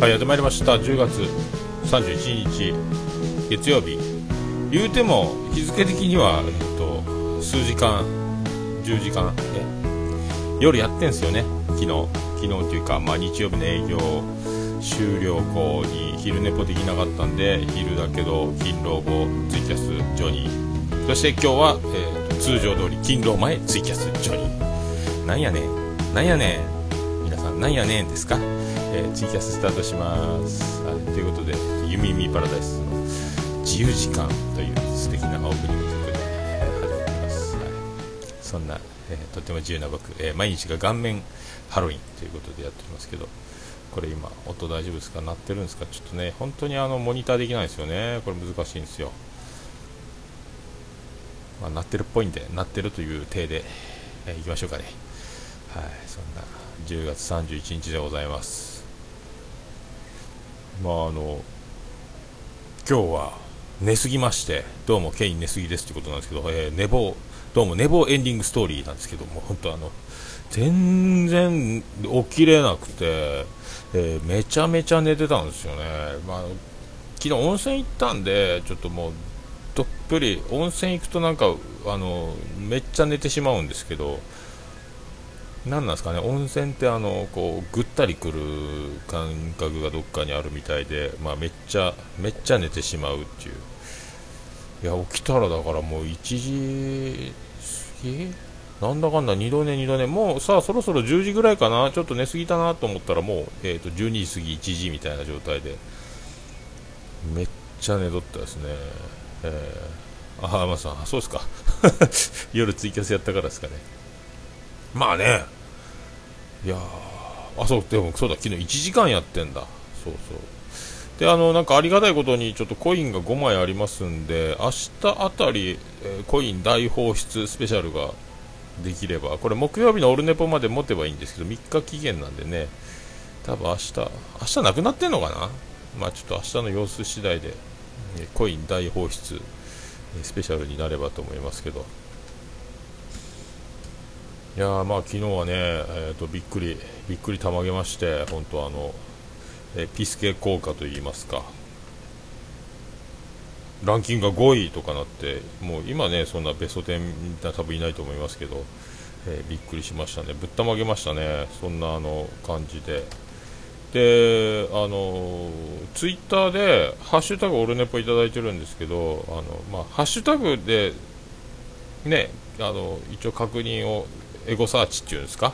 はいやってまいりました。10月31日月曜日。言うても日付的には、えっと、数時間10時間え夜やってんすよね。昨日昨日というか、まあ、日曜日の営業終了後に昼寝ぽできなかったんで昼だけど勤労後ツイキャスジョニーそして今日は、えーと、通常通り勤労前ツイキャスジョニーなんやねん。なんやねん。皆さんなんやねんですか？えー、ツイキャススタートします。はいということで「ゆみみパラダイス」の「自由時間」という素敵なオープニング曲で、えー、始まります、はい、そんな、えー、とても自由な僕、え毎日が顔面ハロウィンということでやっておりますけどこれ今音大丈夫ですか？鳴ってるんですか？ちょっとね本当にあのモニターできないですよね。これ難しいんですよ。まあ、鳴ってるっぽいんで鳴ってるという体で、えー、いきましょうかね。はい。そんな10月31日でございます。まああの今日は寝すぎましてどうもケイン寝すぎですということなんですけど、えー、寝坊どうも寝坊エンディングストーリーなんですけども 本当あの全然起きれなくて、えー、めちゃめちゃ寝てたんですよね、まあ、昨日温泉行ったんでちょっともうどっぷり温泉行くとなんかあのめっちゃ寝てしまうんですけど何なんですかね温泉ってあのこうぐったりくる感覚がどっかにあるみたいで、まあ、めっちゃめっちゃ寝てしまうっていう。いや起きたらだからもう1時過ぎ？なんだかんだ2度寝2度寝。もうさあそろそろ10時ぐらいかな？ちょっと寝すぎたなと思ったらもう、えー、と12時過ぎ1時みたいな状態で。めっちゃ寝とったですね。えー、あ浜さんそうですか。夜ツイキャスやったからですかね。まあね、いやあ、そう、でもそうだ、昨日1時間やってんだ。そうそう。で、あの、なんかありがたいことに、ちょっとコインが5枚ありますんで、明日あたり、えー、コイン大放出スペシャルができれば、これ木曜日のオルネポまで持てばいいんですけど、3日期限なんでね、多分明日、明日なくなってんのかな？まあちょっと明日の様子次第で、えコイン大放出、えスペシャルになればと思いますけど、いやまあ昨日はね、えーと、びっくりびっくりたまげまして本当あの、えピスケ効果といいますかランキングが5位とかなってもう今ねそんなベスト10多分いないと思いますけど、えー、びっくりしましたね。ぶったまげましたね。そんなあの感じで。であのツイッターで「ハッシュタグオルネポ」いただいてるんですけどあの、まあ、ハッシュタグでねあの一応確認をエゴサーチっていうんですか？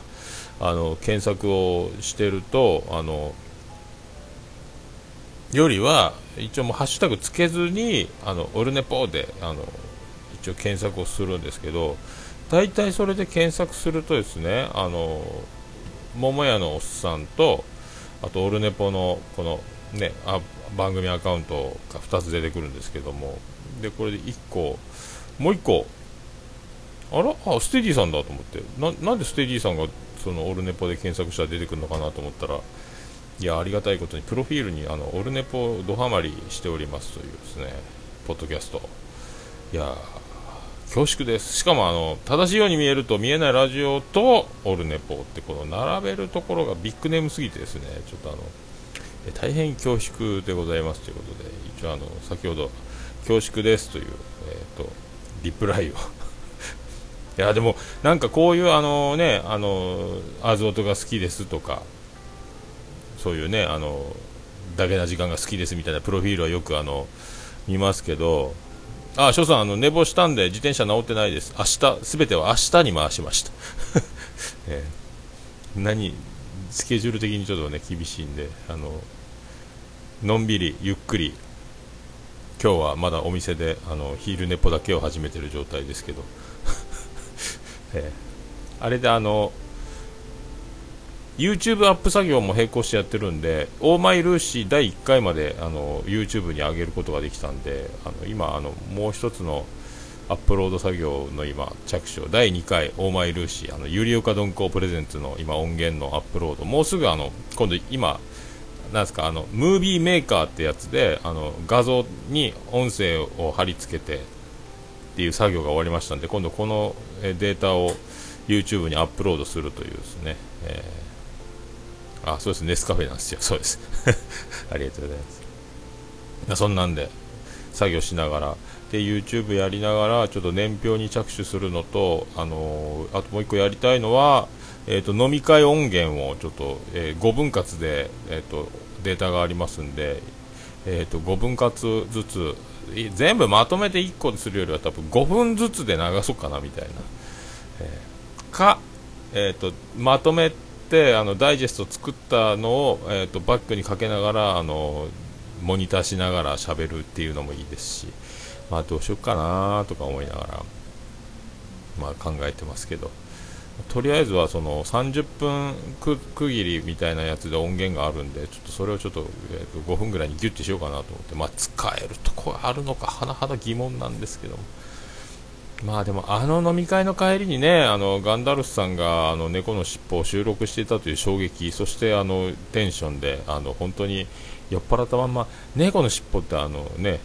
あの検索をしてるとあのよりは一応もうハッシュタグつけずにあのオルネポであの一応検索をするんですけど大体それで検索するとですねあの桃屋のおっさんとあとオルネポのこのねあ番組アカウントが2つ出てくるんですけどもでこれで1個もう1個あら？あステディさんだと思って。ななんでステディさんがそのオルネポで検索したら出てくるのかなと思ったらいやありがたいことにプロフィールにあのオルネポドハマりしておりますというですねポッドキャスト。いや恐縮です。しかもあの正しいように見えると見えないラジオとオルネポってこの並べるところがビッグネームすぎてですねちょっとあの大変恐縮でございますということで一応あの先ほど恐縮ですという、えーとリプライをいやでもなんかこういうあのねあのアズオトが好きですとかそういうねあのだけな時間が好きですみたいなプロフィールはよくあの見ますけどあ翔さんあの寝坊したんで自転車直ってないです。明日すべては明日に回しました、え、何スケジュール的にちょっとね厳しいんであののんびりゆっくり今日はまだお店であの昼寝ぽだけを始めてる状態ですけど。えー、あれであの YouTube アップ作業も並行してやってるんで、オーマイルーシー第1回まであの YouTube に上げることができたんで、あの今あの、もう一つのアップロード作業の今、着手、第2回、オーマイルーシー、あのゆりおか鈍行プレゼンツの今、音源のアップロード、もうすぐあの今度、今、なんですかあのムービーメーカーってやつであの画像に音声を貼り付けてっていう作業が終わりましたんで今度このデータを YouTube にアップロードするというですね、えー、あ、そうです、ネスカフェなんですよ。そうです。ありがとうございます。そんなんで、作業しながら、で、YouTube やりながら、ちょっと年表に着手するのと、あのー、あともう一個やりたいのは、えーと、飲み会音源をちょっと、えー、5分割で、えーと、データがありますんで、えーと、5分割ずつ全部まとめて1個にするよりは多分5分ずつで流そうかなみたいな、えー、か、えー、とまとめてあのダイジェスト作ったのを、えー、とバックにかけながらあのモニターしながら喋るっていうのもいいですし、まあ、どうしようかなとか思いながら、まあ、考えてますけど。とりあえずはその30分区切りみたいなやつで音源があるんで、ちょっとそれをちょっと,、えー、と5分ぐらいにギュッてしようかなと思って、まあ、使えるとこあるのか、甚だ疑問なんですけども。まあでもあの飲み会の帰りにねあのガンダルスさんがあの猫の尻尾を収録していたという衝撃そしてあのテンションであの本当に酔っ払ったまま猫の尻尾ってあのね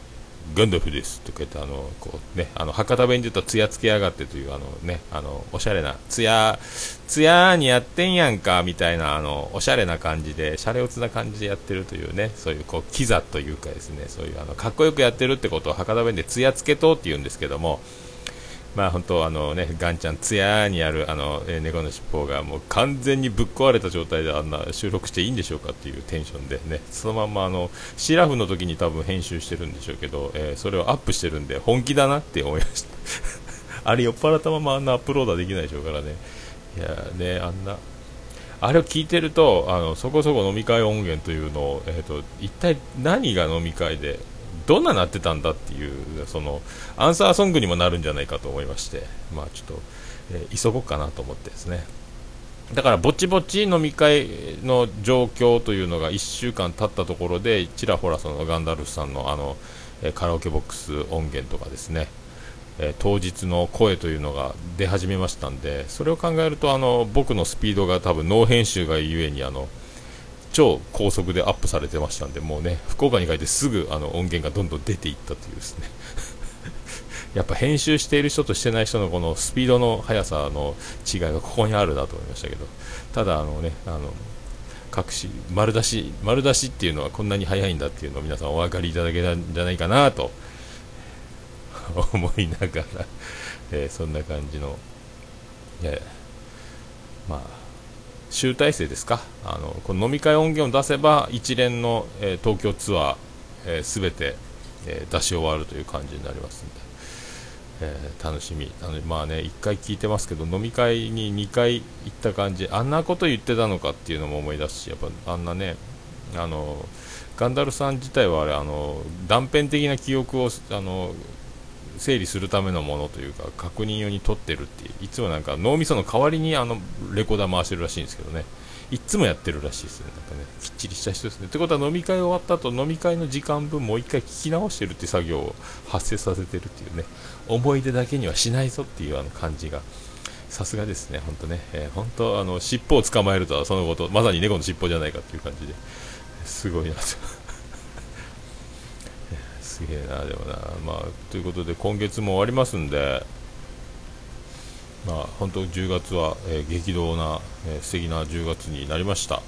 ガンダフですとか言ってあのこうねあの博多弁で言うとつやつけやがってというあのねあのおしゃれなつやつやにやってんやんかみたいなあのおしゃれな感じでシャレオツな感じでやってるというねそういうこうキザというかですねそういうあのかっこよくやってるってことを博多弁でつやつけとって言うんですけどもまあ本当あのねガンちゃんつやにあるあの、えー、猫の尻尾がもう完全にぶっ壊れた状態であんな収録していいんでしょうかっていうテンションでねそのままあのシラフの時に多分編集してるんでしょうけど、えー、それをアップしてるんで本気だなって思いました。あれ酔っ払ったままあんなアップロードはできないでしょうからね。いやねあんな。あれを聞いてるとあのそこそこ飲み会音源というのを、えーと一体何が飲み会でどんななってたんだっていうそのアンサーソングにもなるんじゃないかと思いまして、まあ、ちょっと、えー、急ごうかなと思ってですね。だからぼちぼち飲み会の状況というのが1週間経ったところでちらほらそのガンダルフさんのあの、えー、カラオケボックス音源とかですね、えー、当日の声というのが出始めましたんでそれを考えるとあの僕のスピードが多分ノー編集がゆえにあの超高速でアップされてましたんで、もうね、福岡に帰ってすぐあの音源がどんどん出ていったというですね。やっぱ編集している人としてない人のこのスピードの速さの違いがここにあるなと思いましたけど、ただあのね、あの、隠し、丸出し、丸出しっていうのはこんなに速いんだっていうのを皆さんお分かりいただけたんじゃないかなと。思いながらえー、そんな感じの、えー、まあ、集大成ですか？あのこの飲み会音源を出せば一連の、えー、東京ツアー、えー、て、えー、出し終わるという感じになりますので、えー、楽しみ。あのまあね1回聞いてますけど飲み会に2回行った感じ。あんなこと言ってたのかっていうのも思い出すしやっぱあんなねあのガンダルさん自体はあれあの断片的な記憶をあの整理するためのものというか確認用に取ってるっていういつもなんか脳みその代わりにあのレコーダー回してるらしいんですけどね。いつもやってるらしいですね。なんかねきっちりした人ですね。ってことは飲み会終わった後飲み会の時間分もう一回聞き直してるって作業を発生させてるっていうね。思い出だけにはしないぞっていうあの感じがさすがですね、本当ね、えー、本当あの尻尾を捕まえるとはそのこと、まさに猫の尻尾じゃないかっていう感じですごいなと。すげえな、でもな。まあ、ということで、今月も終わりますんで、まあ、本当10月は、えー、激動な、えー、素敵な10月になりました。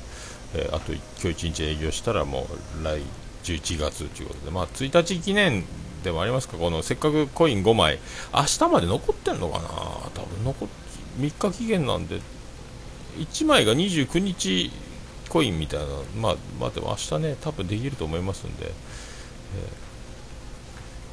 えー、あと今日1日営業したらもう来11月ということで、まあ、1日記念でもありますか、このせっかくコイン5枚、明日まで残ってんのかな、多分残っ3日期限なんで、1枚が29日コインみたいな、まあ、まあ、でも明日ね、多分できると思いますんで、えー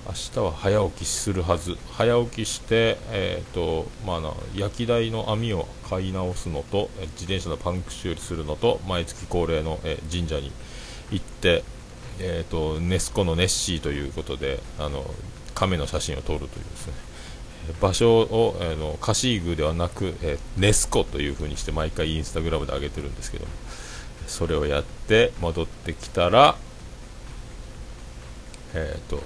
明日は早起きするはず。早起きして、えーとまあ、焼き台の網を買い直すのと自転車のパンク修理するのと毎月恒例の、え神社に行って、えーと、ネスコのネッシーということであの亀の写真を撮るというですね。場所を、えー、のカシーグではなく、えー、ネスコという風にして毎回インスタグラムで上げてるんですけどそれをやって戻ってきたらえっ、ー、と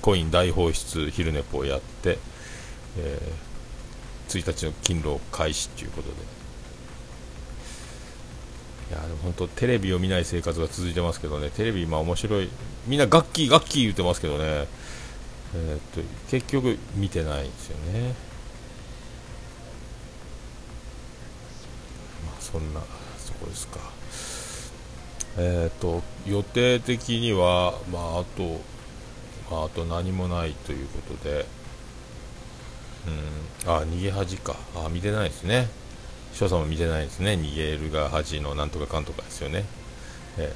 コイン大放出昼寝ぽをやって、えー、1日の勤労開始ということで。いやでも本当テレビを見ない生活が続いてますけどね。テレビ今面白い。みんなガッキーガッキー言ってますけどね、えー、っと結局見てないんですよね。まあそんなそこですか。えーと、予定的には、まあ、あと、あ、と何もないということで、うん、あ逃げ恥か。あ見てないですね。翔さんも見てないですね。逃げるが恥のなんとかかんとかですよね、え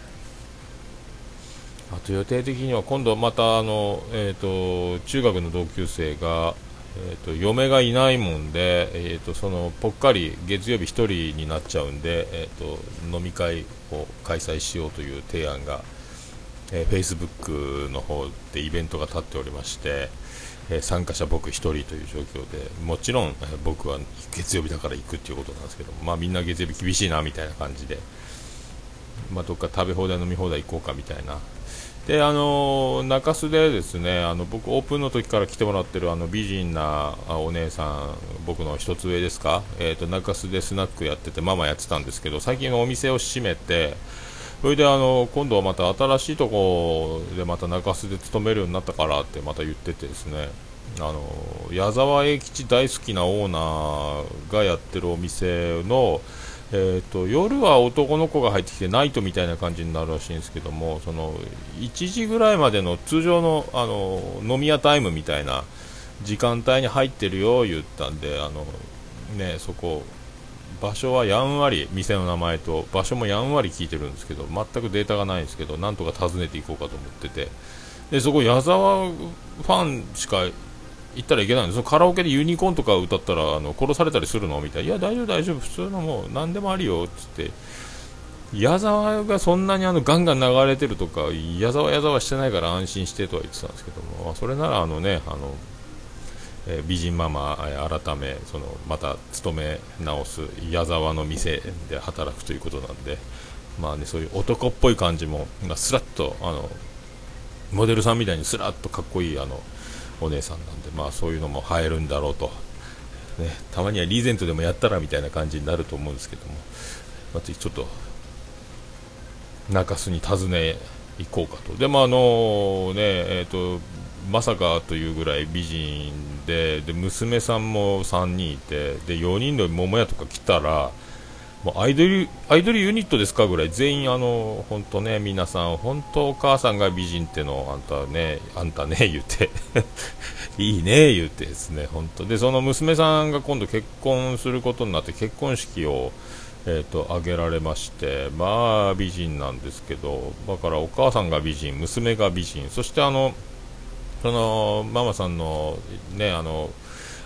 ー、あと予定的には今度またあの、えーと、中学の同級生が、えーと、嫁がいないもんで、えーと、そのぽっかり月曜日1人になっちゃうんで、えー、と飲み会を開催しようという提案が、えー、Facebook の方でイベントが立っておりまして、えー、参加者僕1人という状況でもちろん、えー、僕は月曜日だから行くっていうことなんですけど、まあ、みんな月曜日厳しいなみたいな感じで、まあ、どっか食べ放題飲み放題行こうかみたいな。であの中洲でですねあの僕オープンの時から来てもらってるあの美人なお姉さん僕の一つ上ですか、えーと、中洲でスナックやっててママやってたんですけど最近お店を閉めてそれであの今度はまた新しいとこでまた中洲で勤めるようになったからってまた言っててですね。あの矢沢永吉大好きなオーナーがやってるお店のえーと、夜は男の子が入ってきてナイトみたいな感じになるらしいんですけどもその1時ぐらいまでの通常のあの飲み屋タイムみたいな時間帯に入ってるよ言ったんであの、ね、そこ場所はやんわり店の名前と場所もやんわり聞いてるんですけど全くデータがないんですけどなんとか訪ねていこうかと思ってて。でそこ矢沢ファンしか行ったらいけないんですカラオケでユニコーンとか歌ったらあの殺されたりするのみたいな、いや、大丈夫、大丈夫、普通のもう何でもあるよっつって、矢沢がそんなにあのガンガン流れてるとか、矢沢、矢沢してないから安心してとは言ってたんですけども、それならあのね、あのえ、美人ママ、え、改めそのまた勤め直す矢沢の店で働くということなんで、まあね、そういう男っぽい感じもスラッとあのモデルさんみたいにスラッとかっこいいあのお姉さんなんで、まあ、そういうのも映えるんだろうと、ね、たまにはリーゼントでもやったらみたいな感じになると思うんですけども、まあ、ちょっと中洲に訪ね行こうかと、でもあのねえーと、まさかというぐらい美人でで娘さんも3人いてで4人の桃屋とか来たらもうアイドルアイドルユニットですかぐらい全員あの本当ね皆さん本当お母さんが美人ってのあんたねあんたね 言っていいね言ってですね本当。でその娘さんが今度結婚することになって結婚式をえーと、挙げられましてまあ美人なんですけどだからお母さんが美人娘が美人そしてあのそのママさんのねあの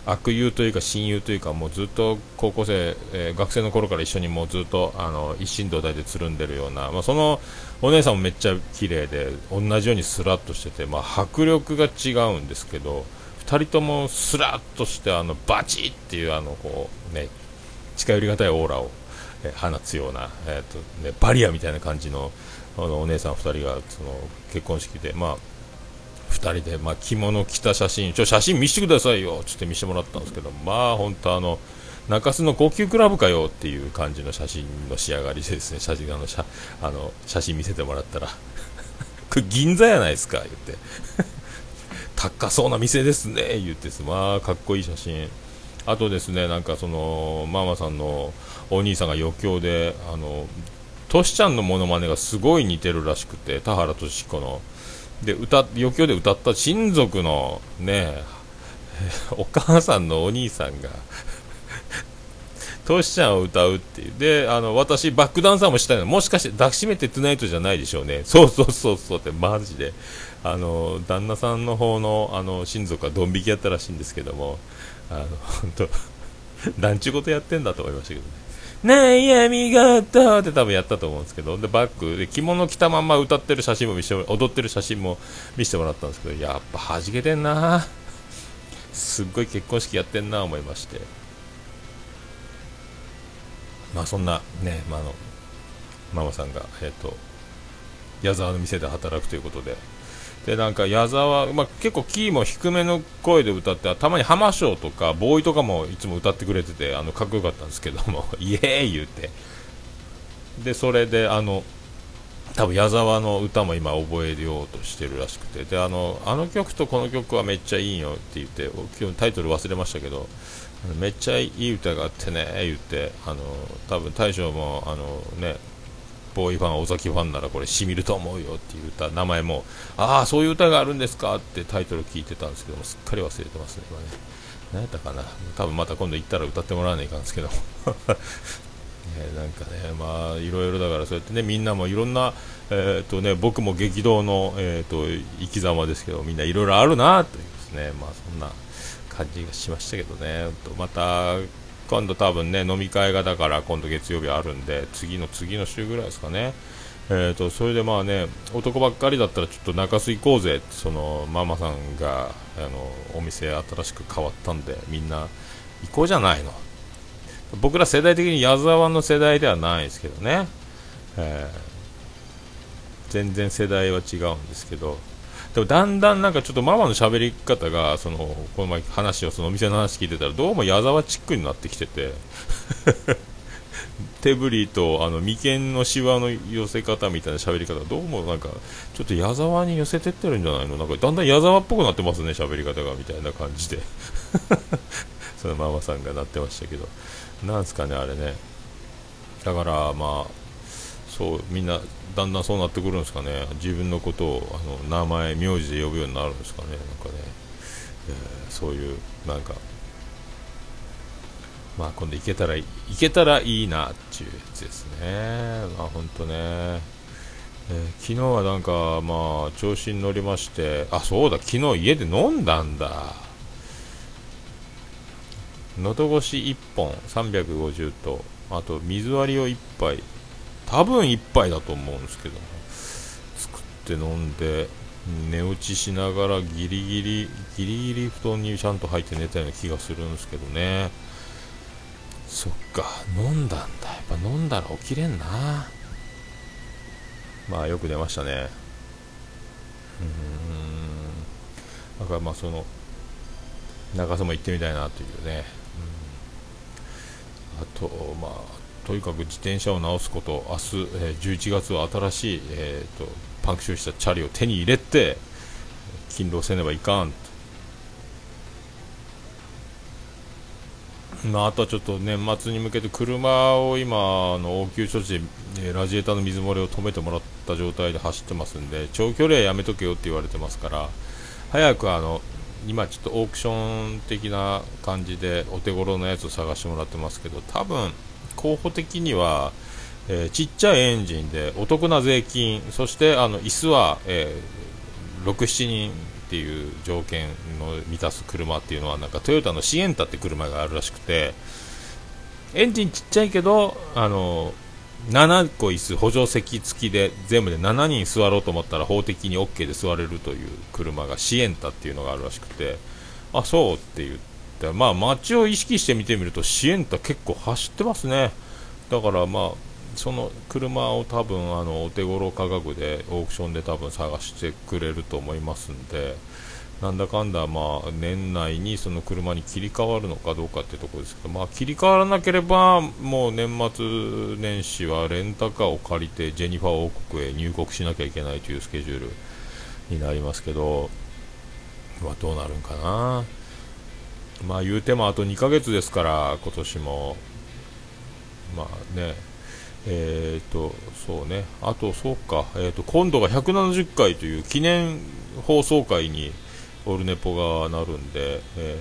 悪友というか親友というかもうずっと高校生、えー、学生の頃から一緒にもうずっとあの一心同体でつるんでるような、まあ、そのお姉さんもめっちゃ綺麗で同じようにスラッとしてて、まあ、迫力が違うんですけど2人ともスラッとしてあのバチッっていうあのこう、ね、近寄りがたいオーラを、えー、放つような、えーとね、バリアみたいな感じのあのお姉さん2人がその結婚式で、まあ2人で、まあ、着物着た写真、ちょ写真見せてくださいよつって見せてもらったんですけど、まあ本当あの、中洲の高級クラブかよっていう感じの写真の仕上がりでですね、写真あの写あの写真見せてもらったら これ銀座やないですか、言って 高そうな店ですね、言ってまあかっこいい写真。あとですね、なんかその、ママさんのお兄さんが余興で、あの、トシちゃんのモノマネがすごい似てるらしくて、田原俊彦の。で歌余興で歌った親族のね お母さんのお兄さんが トシちゃんを歌うっていう。であの私バックダンサーもしたいの。もしかして抱きしめてトゥナイトじゃないでしょうね。そうそうそうそうってマジで。あの旦那さんの方のあの親族はドン引きやったらしいんですけども。あの本当なんちゅうことやってんだと思いましたけどね。悩みがあったって多分やったと思うんですけど、で、バックで着物着たまま歌ってる写真も見せて、踊ってる写真も見せてもらったんですけど、やっぱ弾けてんなすっごい結婚式やってんな思いまして。まあそんなね、まあ、あの、ママさんが、えっ、ー、と、矢沢の店で働くということで、でなんか矢沢、まあ、結構キーも低めの声で歌ってたまに浜章とかボーイとかもいつも歌ってくれててあのかっこよかったんですけども イエーイ言うて。でそれであの多分矢沢の歌も今覚えようとしてるらしくて。であのあの曲とこの曲はめっちゃいいよって言って今日タイトル忘れましたけどめっちゃいい歌があってね言ってあの多分大将もあのねボーイファン尾崎ファンならこれしみると思うよっていう歌名前もああそういう歌があるんですかってタイトル聞いてたんですけどもすっかり忘れてますね今ね。何やったかな多分また今度行ったら歌ってもらわないかんですけど。ね、なんかねまあいろいろだからそうやってねみんなもいろんなえーとね、僕も激動の、えーと、生き様ですけどみんないろいろあるなというですね、まあ、そんな感じがしましたけどね。とまた今度多分ね飲み会がだから今度月曜日あるんで次の次の週ぐらいですかね。えーと、それでまあね男ばっかりだったらちょっと中洲行こうぜそのママさんがあのお店新しく変わったんでみんな行こうじゃないの。僕ら世代的に矢沢の世代ではないですけどね、えー全然世代は違うんですけどでもだんだんなんかちょっとママの喋り方がそのこの前話をそのお店の話聞いてたらどうも矢沢チックになってきてて。手振りとあの眉間のしわの寄せ方みたいな喋り方どうもなんかちょっと矢沢に寄せてってるんじゃないの？なんかだんだん矢沢っぽくなってますね喋り方がみたいな感じで。そのママさんがなってましたけど。なんすかねあれね。だからまあそうみんなだんだんそうなってくるんですかね。自分のことをあの名前名字で呼ぶようになるんですかね。なんかね、えー、そういうなんかまあ今度行けたら行けたらいいなっていうやつですね。まあ本当ね、えー、昨日はなんかまあ調子に乗りましてあそうだ昨日家で飲んだんだ。喉越し1本350とあと水割りを1杯多分1杯だと思うんですけど作って飲んで寝落ちしながらギリギリギリギリ布団にちゃんと入って寝たような気がするんですけどね。そっか飲んだんだ。やっぱ飲んだら起きれんな。まあよく出ましたね。うん。だからまあその長さも行ってみたいなというね、う、あとまあとにかく自転車を直すこと明日、えー、11月は新しい、えーと、パンクションしたチャリを手に入れて勤労せねばいかんまあ、あとはちょっと年末に向けて車を今の応急処置で、えー、ラジエーターの水漏れを止めてもらった状態で走ってますんで長距離はやめとけよって言われてますから早くあの今ちょっとオークション的な感じでお手頃のやつを探してもらってますけど多分候補的には、えー、ちっちゃいエンジンでお得な税金そしてあの椅子は、えー、67人っていう条件の満たす車っていうのはなんかトヨタのシエンタって車があるらしくてエンジンちっちゃいけどあの7個椅子補助席付きで全部で7人座ろうと思ったら法的に OK で座れるという車がシエンタっていうのがあるらしくてあそうって言ってってまあ街を意識して見てみるとシエンタ結構走ってますねだからまあその車を多分あのお手頃価格でオークションで多分探してくれると思いますんでなんだかんだまあ年内にその車に切り替わるのかどうかってところですけどまあ切り替わらなければもう年末年始はレンタカーを借りてジェニファー王国へ入国しなきゃいけないというスケジュールになりますけど、まあ、どうなるんかな。まあ言うてもあと2ヶ月ですから今年も。まあね。えっ、とそうね。あとそうか、えーと、今度が170回という記念放送回にオルネポがなるんで、え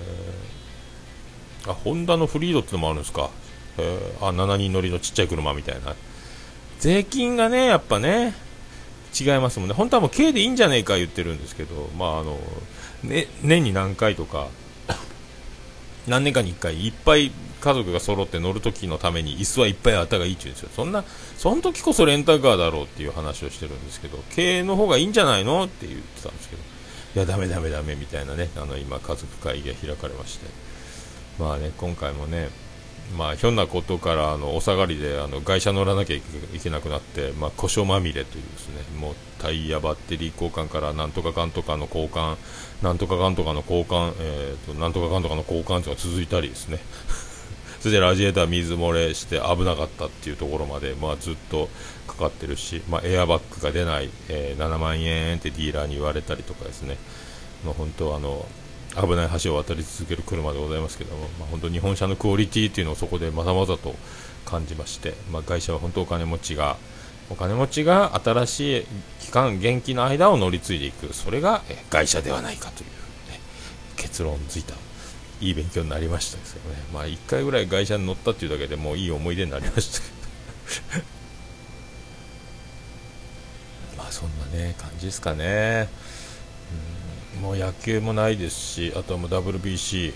ー、あホンダのフリードってのもあるんですか、えー、あ7人乗りのちっちゃい車みたいな。税金がねやっぱね違いますもんね。本当はもう軽でいいんじゃねえか言ってるんですけどまああの、ね、年に何回とか何年かに1回いっぱい家族が揃って乗るときのために椅子はいっぱいあったがいいって言うんですよ。そんなその時こそレンタカーだろうっていう話をしてるんですけど経営の方がいいんじゃないのって言ってたんですけど。いやダメダメダメみたいなねあの今家族会議が開かれまして。まあね今回もねまあ、ひょんなことからあのお下がりであの外車乗らなきゃいけなくなって、まあ、故障まみれというですねもうタイヤ、バッテリー交換からなんとかかんとかの交換、なんとかかんとかの交換、えーと、なんとかかんとかの交換とか続いたりですね。それでラジエーター水漏れして危なかったっていうところまで、まあ、ずっとかかってるし、まあ、エアバッグが出ない、えー、7万円ってディーラーに言われたりとかですね、まあ、本当あの危ない橋を渡り続ける車でございますけども、まあ、本当日本車のクオリティというのをそこでまざまざと感じまして、まあ、会社は本当お金持ちが、お金持ちが新しい期間元気の間を乗り継いでいく。それが会社ではないかという、ね、結論づいたいい勉強になりましたですよね。まあ1回ぐらい会社に乗ったっていうだけでもういい思い出になりましたけど。まあそんなね感じですかね。うんもう野球もないですしあとはもう WBC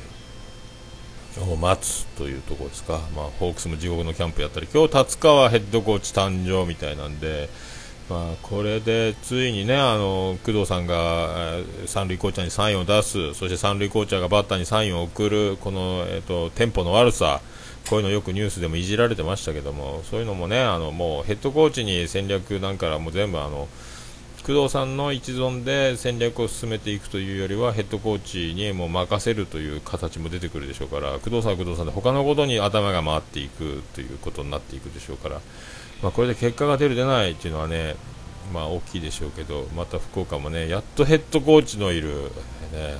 を待つというところですか、まあ、ホークスも地獄のキャンプやったり、今日達川ヘッドコーチ誕生みたいなんで、まあ、これでついにねあの工藤さんが三塁コーチャーにサインを出す、そして三塁コーチャーがバッターにサインを送る、この、えっと、テンポの悪さ、こういうのよくニュースでもいじられてましたけども、そういうのもねあのもうヘッドコーチに戦略なんかも全部あの工藤さんの一存で戦略を進めていくというよりはヘッドコーチにも任せるという形も出てくるでしょうから工藤さんは工藤さんで他のことに頭が回っていくということになっていくでしょうから、まあ、これで結果が出る出ないというのはねまあ大きいでしょうけどまた福岡もねやっとヘッドコーチのいる、ね、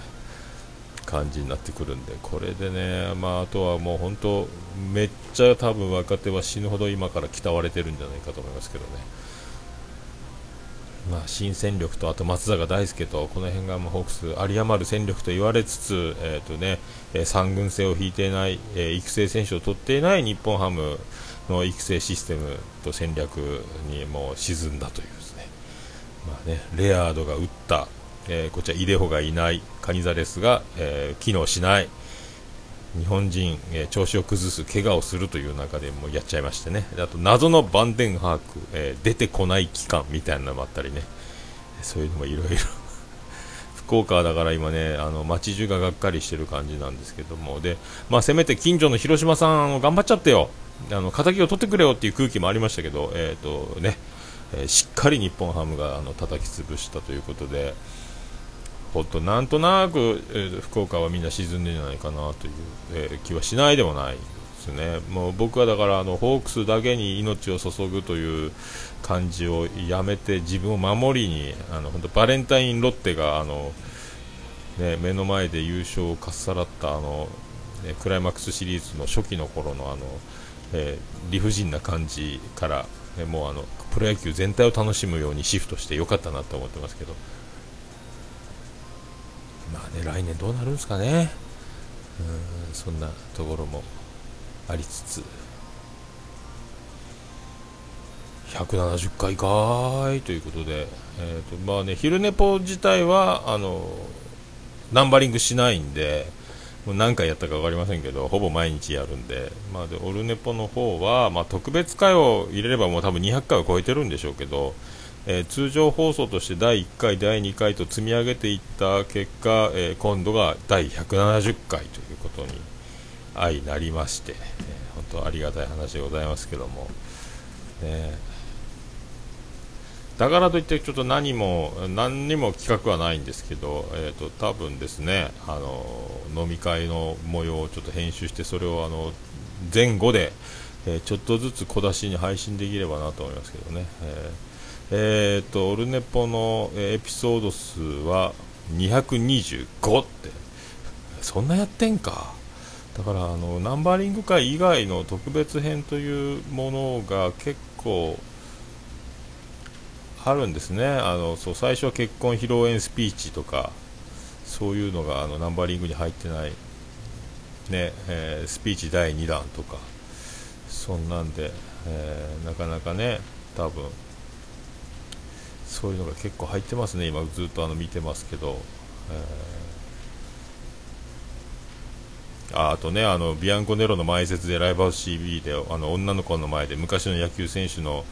感じになってくるんでこれでね、まあ、あとはもう本当めっちゃ多分若手は死ぬほど今から鍛われてるんじゃないかと思いますけどね。まあ、新戦力とあと松坂大輔とこの辺がもうホークス有り余る戦力と言われつつ、えーとねえ、3軍制を引いていない、えー、育成選手を取っていない日本ハムの育成システムと戦略にもう沈んだというですね,、まあね、レアードが打った、えー、こちらイデホがいないカニザレスが、え機能しない日本人、えー、調子を崩す、怪我をするという中でもやっちゃいましてね、あと謎のバンデンハーク、えー、出てこない期間みたいなのもあったりね、そういうのもいろいろ。福岡だから今ね、あの街中ががっかりしてる感じなんですけども、でまあ、せめて近所の広島さん、頑張っちゃってよ、あの敵を取ってくれよっていう空気もありましたけど、えーとねえー、しっかり日本ハムがあの叩き潰したということで。ほっとなんとなく、えー、福岡はみんな沈んでるんじゃないかなという、えー、気はしないでもないですね。もう僕はだからあのホークスだけに命を注ぐという感じをやめて自分を守りにあの本当バレンタインロッテがあの、ね、目の前で優勝をかっさらったあの、ね、クライマックスシリーズの初期の頃のあの、えー、理不尽な感じから、ね、もうあのプロ野球全体を楽しむようにシフトしてよかったなと思ってますけど。まあね、来年どうなるんですかね、うんそんなところもありつつ、170回かーいということで、えーとまあね、昼寝ぽ自体はあのナンバリングしないんで、もう何回やったか分かりませんけど、ほぼ毎日やるんで、まあ、でオルネポの方は、まあ、特別回を入れればもう多分200回を超えてるんでしょうけど、えー、通常放送として第1回、第2回と積み上げていった結果、えー、今度が第170回ということに相なりまして、えー、本当ありがたい話でございますけども、ね、だからといってちょっと何も何にも企画はないんですけど、えーと、多分ですねあの飲み会の模様をちょっと編集してそれをあの前後で、え、ちょっとずつ小出しに配信できればなと思いますけどね。えーえー、っと、オルネポのエピソード数は225って、そんなやってんか。だから、あの、ナンバリング会以外の特別編というものが結構、あるんですね。あの、そう、最初は結婚披露宴スピーチとか、そういうのがあのナンバリングに入ってない、ね、えー、スピーチ第2弾とか、そんなんで、えー、なかなかね、多分そういうのが結構入ってますね、今ずっとあの見てますけど、えー、ああとねあのビアンコネロの前説でライブハウス CB であの女の子の前で昔の野球選手の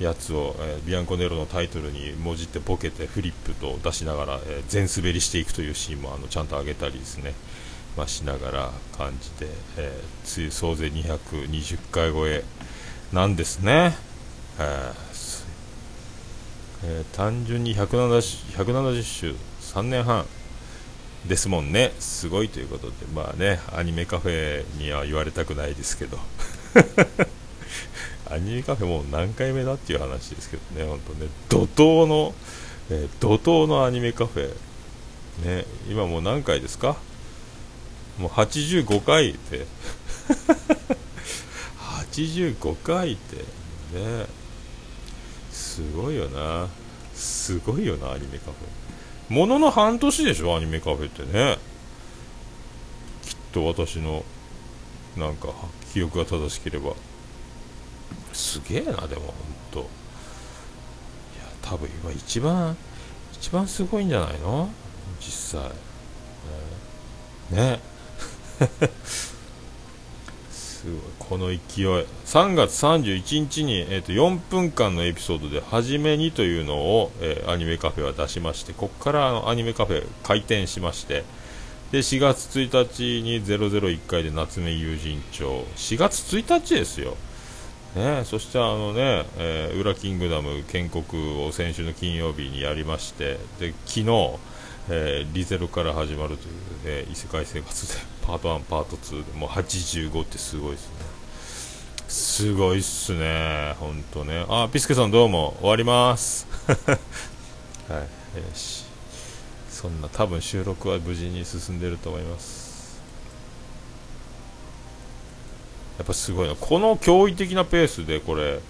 やつを、えー、ビアンコネロのタイトルにもじってボケてフリップと出しながら、えー、全滑りしていくというシーンもあのちゃんと上げたりですね、まあ、しながら感じて、えー、つい総勢220回超えなんですね。えー。えー、単純に170 170週3年半。ですもんね。すごいということで。まあねアニメカフェには言われたくないですけど。アニメカフェもう何回目だっていう話ですけどね本当ね。怒涛の、えー、怒涛のアニメカフェ。ね今もう何回ですか？もう85回って。85回って。ね。すごいよな。すごいよなアニメカフェ。ものの半年でしょアニメカフェってね。きっと私のなんか記憶が正しければ。すげえなでもほんと。いや多分今一番一番すごいんじゃないの？実際。ね。すごいこの勢い。3月31日に、えー、と4分間のエピソードで「はじめに」というのを、えー、アニメカフェは出しましてここからあのアニメカフェ開店しましてで4月1日に001回で夏目友人帳。4月1日ですよ。ね、そしてあのね、えー、ウラキングダム建国を先週の金曜日にやりましてで昨日、えー、リゼロから始まるという、え異世界生活でパート1パート2でもう85ってすごいですね。すごいっすね本当ね。あピスケさんどうも終わります。はいよし。そんな多分収録は無事に進んでると思います。やっぱすごいな。この驚異的なペースでこれ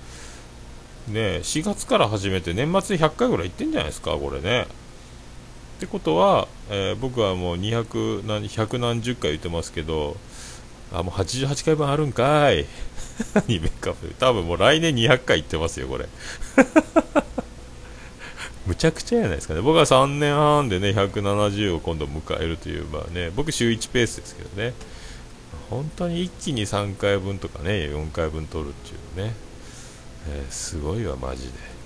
ね4月から始めて年末で100回ぐらい行ってんじゃないですかこれね。ってことは、えー、僕はもう200何100何十回言ってますけどあもう88回分あるんかい。アニメカフェ。多分もう来年200回行ってますよこれ。むちゃくちゃじゃないですかね。僕は3年半でね170を今度迎えるというまあね僕週1ペースですけどね。本当に一気に3回分とかね4回分取るっていうね、えー、すごいわマジで。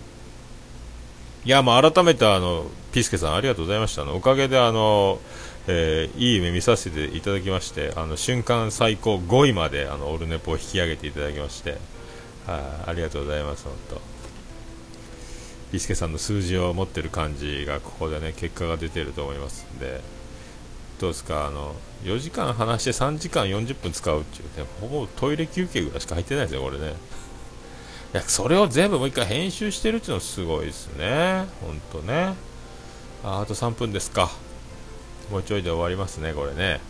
いやもう改めてあのピスケさんありがとうございました。おかげであの、えー、いい夢見させていただきましてあの瞬間最高5位まであのオルネポを引き上げていただきましてあありがとうございます本当。ピスケさんの数字を持ってる感じがここでね結果が出てると思いますんでどうですか？あの4時間話して3時間40分使うっていうねほぼトイレ休憩ぐらいしか入ってないですよこれね。いやそれを全部もう一回編集してるっていうのはすごいですね。ほんとね。ああと3分ですか。もうちょいで終わりますねこれね。えー、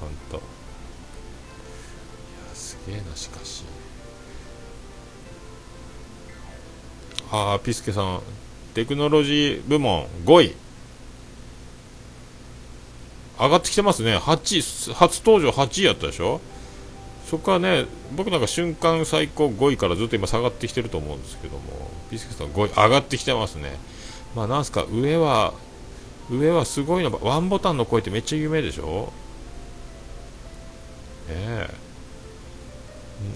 ほんと。いやすげえなしかし。ああピスケさん。テクノロジー部門5位上がってきてますね。8初登場8位やったでしょ？そこはね僕なんか瞬間最高5位からずっと今下がってきてると思うんですけどもビスケさん5位上がってきてますね。まあなんすか上は上はすごいのワンボタンの声ってめっちゃ有名でしょ？え。え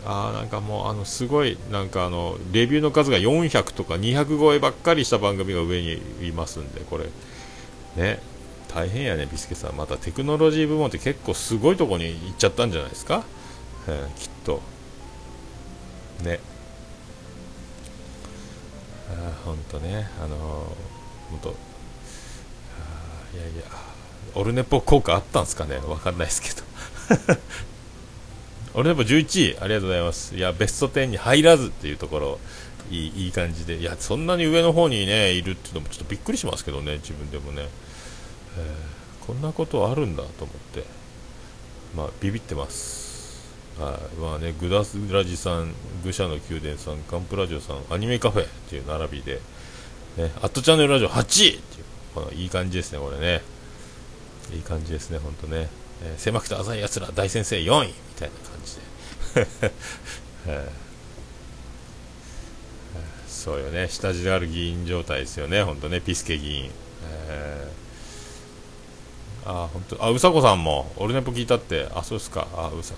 あなんかもうあのすごいなんかあのレビューの数が400とか200超えばっかりした番組が上にいますんでこれ。ね。大変やねビスケさん。またテクノロジー部門って結構すごいとこに行っちゃったんじゃないですか、えー、きっと。ね。あ本当ね。あのー、本当いやいやオルネポ効果あったんですかね？わかんないですけど。オルネポ11位ありがとうございます。いやベスト10に入らずっていうところいいいい感じで。いやそんなに上の方にねいるっていうのもちょっとびっくりしますけどね自分でもね。えー、こんなことあるんだと思って、まあ、ビビってます。はい、まあね、グダスラジさん、愚者の宮殿さん、ガンプラジオさん、アニメカフェっていう並びで、ね、アットチャンネルラジオ8位っていう、このいい感じですね、これね。いい感じですね、ほんとね。えー、狭くて浅いやつら大先生4位みたいな感じで。え ーそうよね、下地である議員状態ですよね、本当ね、ピスケ議員。えーあ本当。あうさこさんもオルネポ聞いたって。あそうですか。あうさ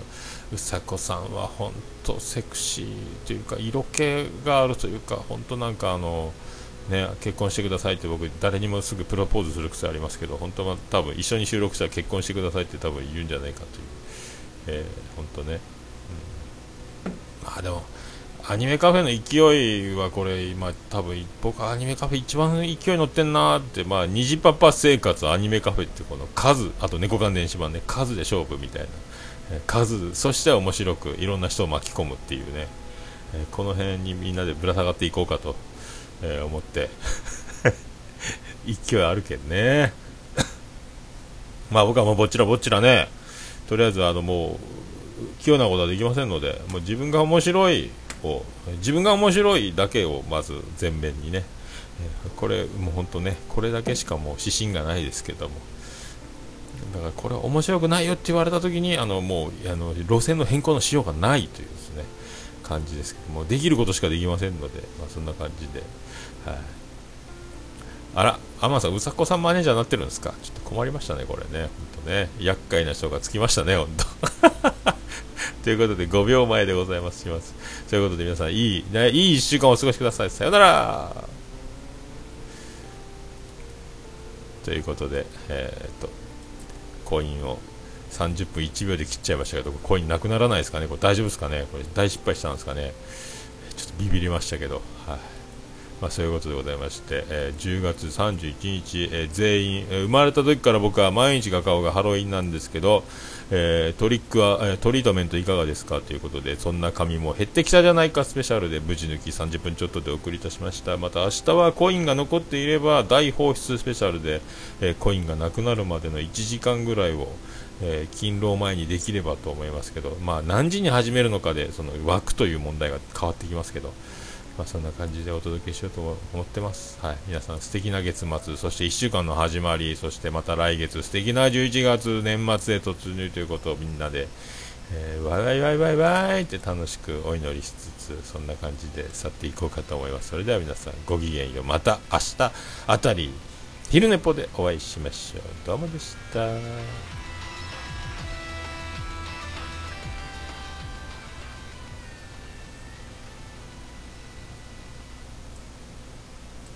うさこさんは本当セクシーというか色気があるというか本当なんかあのね結婚してくださいって僕誰にもすぐプロポーズする癖ありますけど本当は多分一緒に収録したら結婚してくださいって多分言うんじゃないかという、えー、本当ね、うん、まあでもアニメカフェの勢いはこれ今多分僕アニメカフェ一番勢い乗ってんなってまあ虹パパ生活アニメカフェってこの数あと猫缶電子版ね数で勝負みたいな。数そして面白くいろんな人を巻き込むっていうね。この辺にみんなでぶら下がっていこうかと、思って。勢いあるけどね。まあ僕はもうぼっちらぼっちらね。とりあえずあのもう器用なことはできませんのでもう自分が面白いを自分が面白いだけをまず前面にね、えこれもう本当ねこれだけしかもう指針がないですけども。だからこれは面白くないよって言われた時にあのもうあの路線の変更のしようがないというですね感じですけど。もできることしかできませんので、まあ、そんな感じで、はい、あら天野さんうさこさんマネージャーになってるんですか？ちょっと困りましたねこれね。本当ね。厄介な人がつきましたね本当。ということで5秒前でございます。します。ということで皆さんいい、ね、いい1週間お過ごしください。さよなら。ということでえー、っとコインを30分1秒で切っちゃいましたけど、コインなくならないですかね、これ大丈夫ですかね、これ大失敗したんですかね、ちょっとビビりましたけど、はい。まあ、そういうことでございまして、えー、10月31日、えー、全員、えー、生まれた時から僕は毎日が顔がハロウィンなんですけど、えトリックは、えトリートメントいかがですかということで、そんな紙も減ってきたじゃないかスペシャルで無事抜き30分ちょっとでお送りいたしました。また明日はコインが残っていれば大放出スペシャルで、えコインがなくなるまでの1時間ぐらいを、え勤労前にできればと思いますけど、まあ、何時に始めるのかでその枠という問題が変わってきますけど、まあ、そんな感じでお届けしようと思ってます。はい、皆さん素敵な月末、そして1週間の始まり、そしてまた来月、素敵な11月年末へ突入ということをみんなで、えー、ワイワイワイワイワイって楽しくお祈りしつつ、そんな感じで去っていこうかと思います。それでは皆さん、ごきげんよう。また明日あたり、昼寝ぽでお会いしましょう。どうもでした。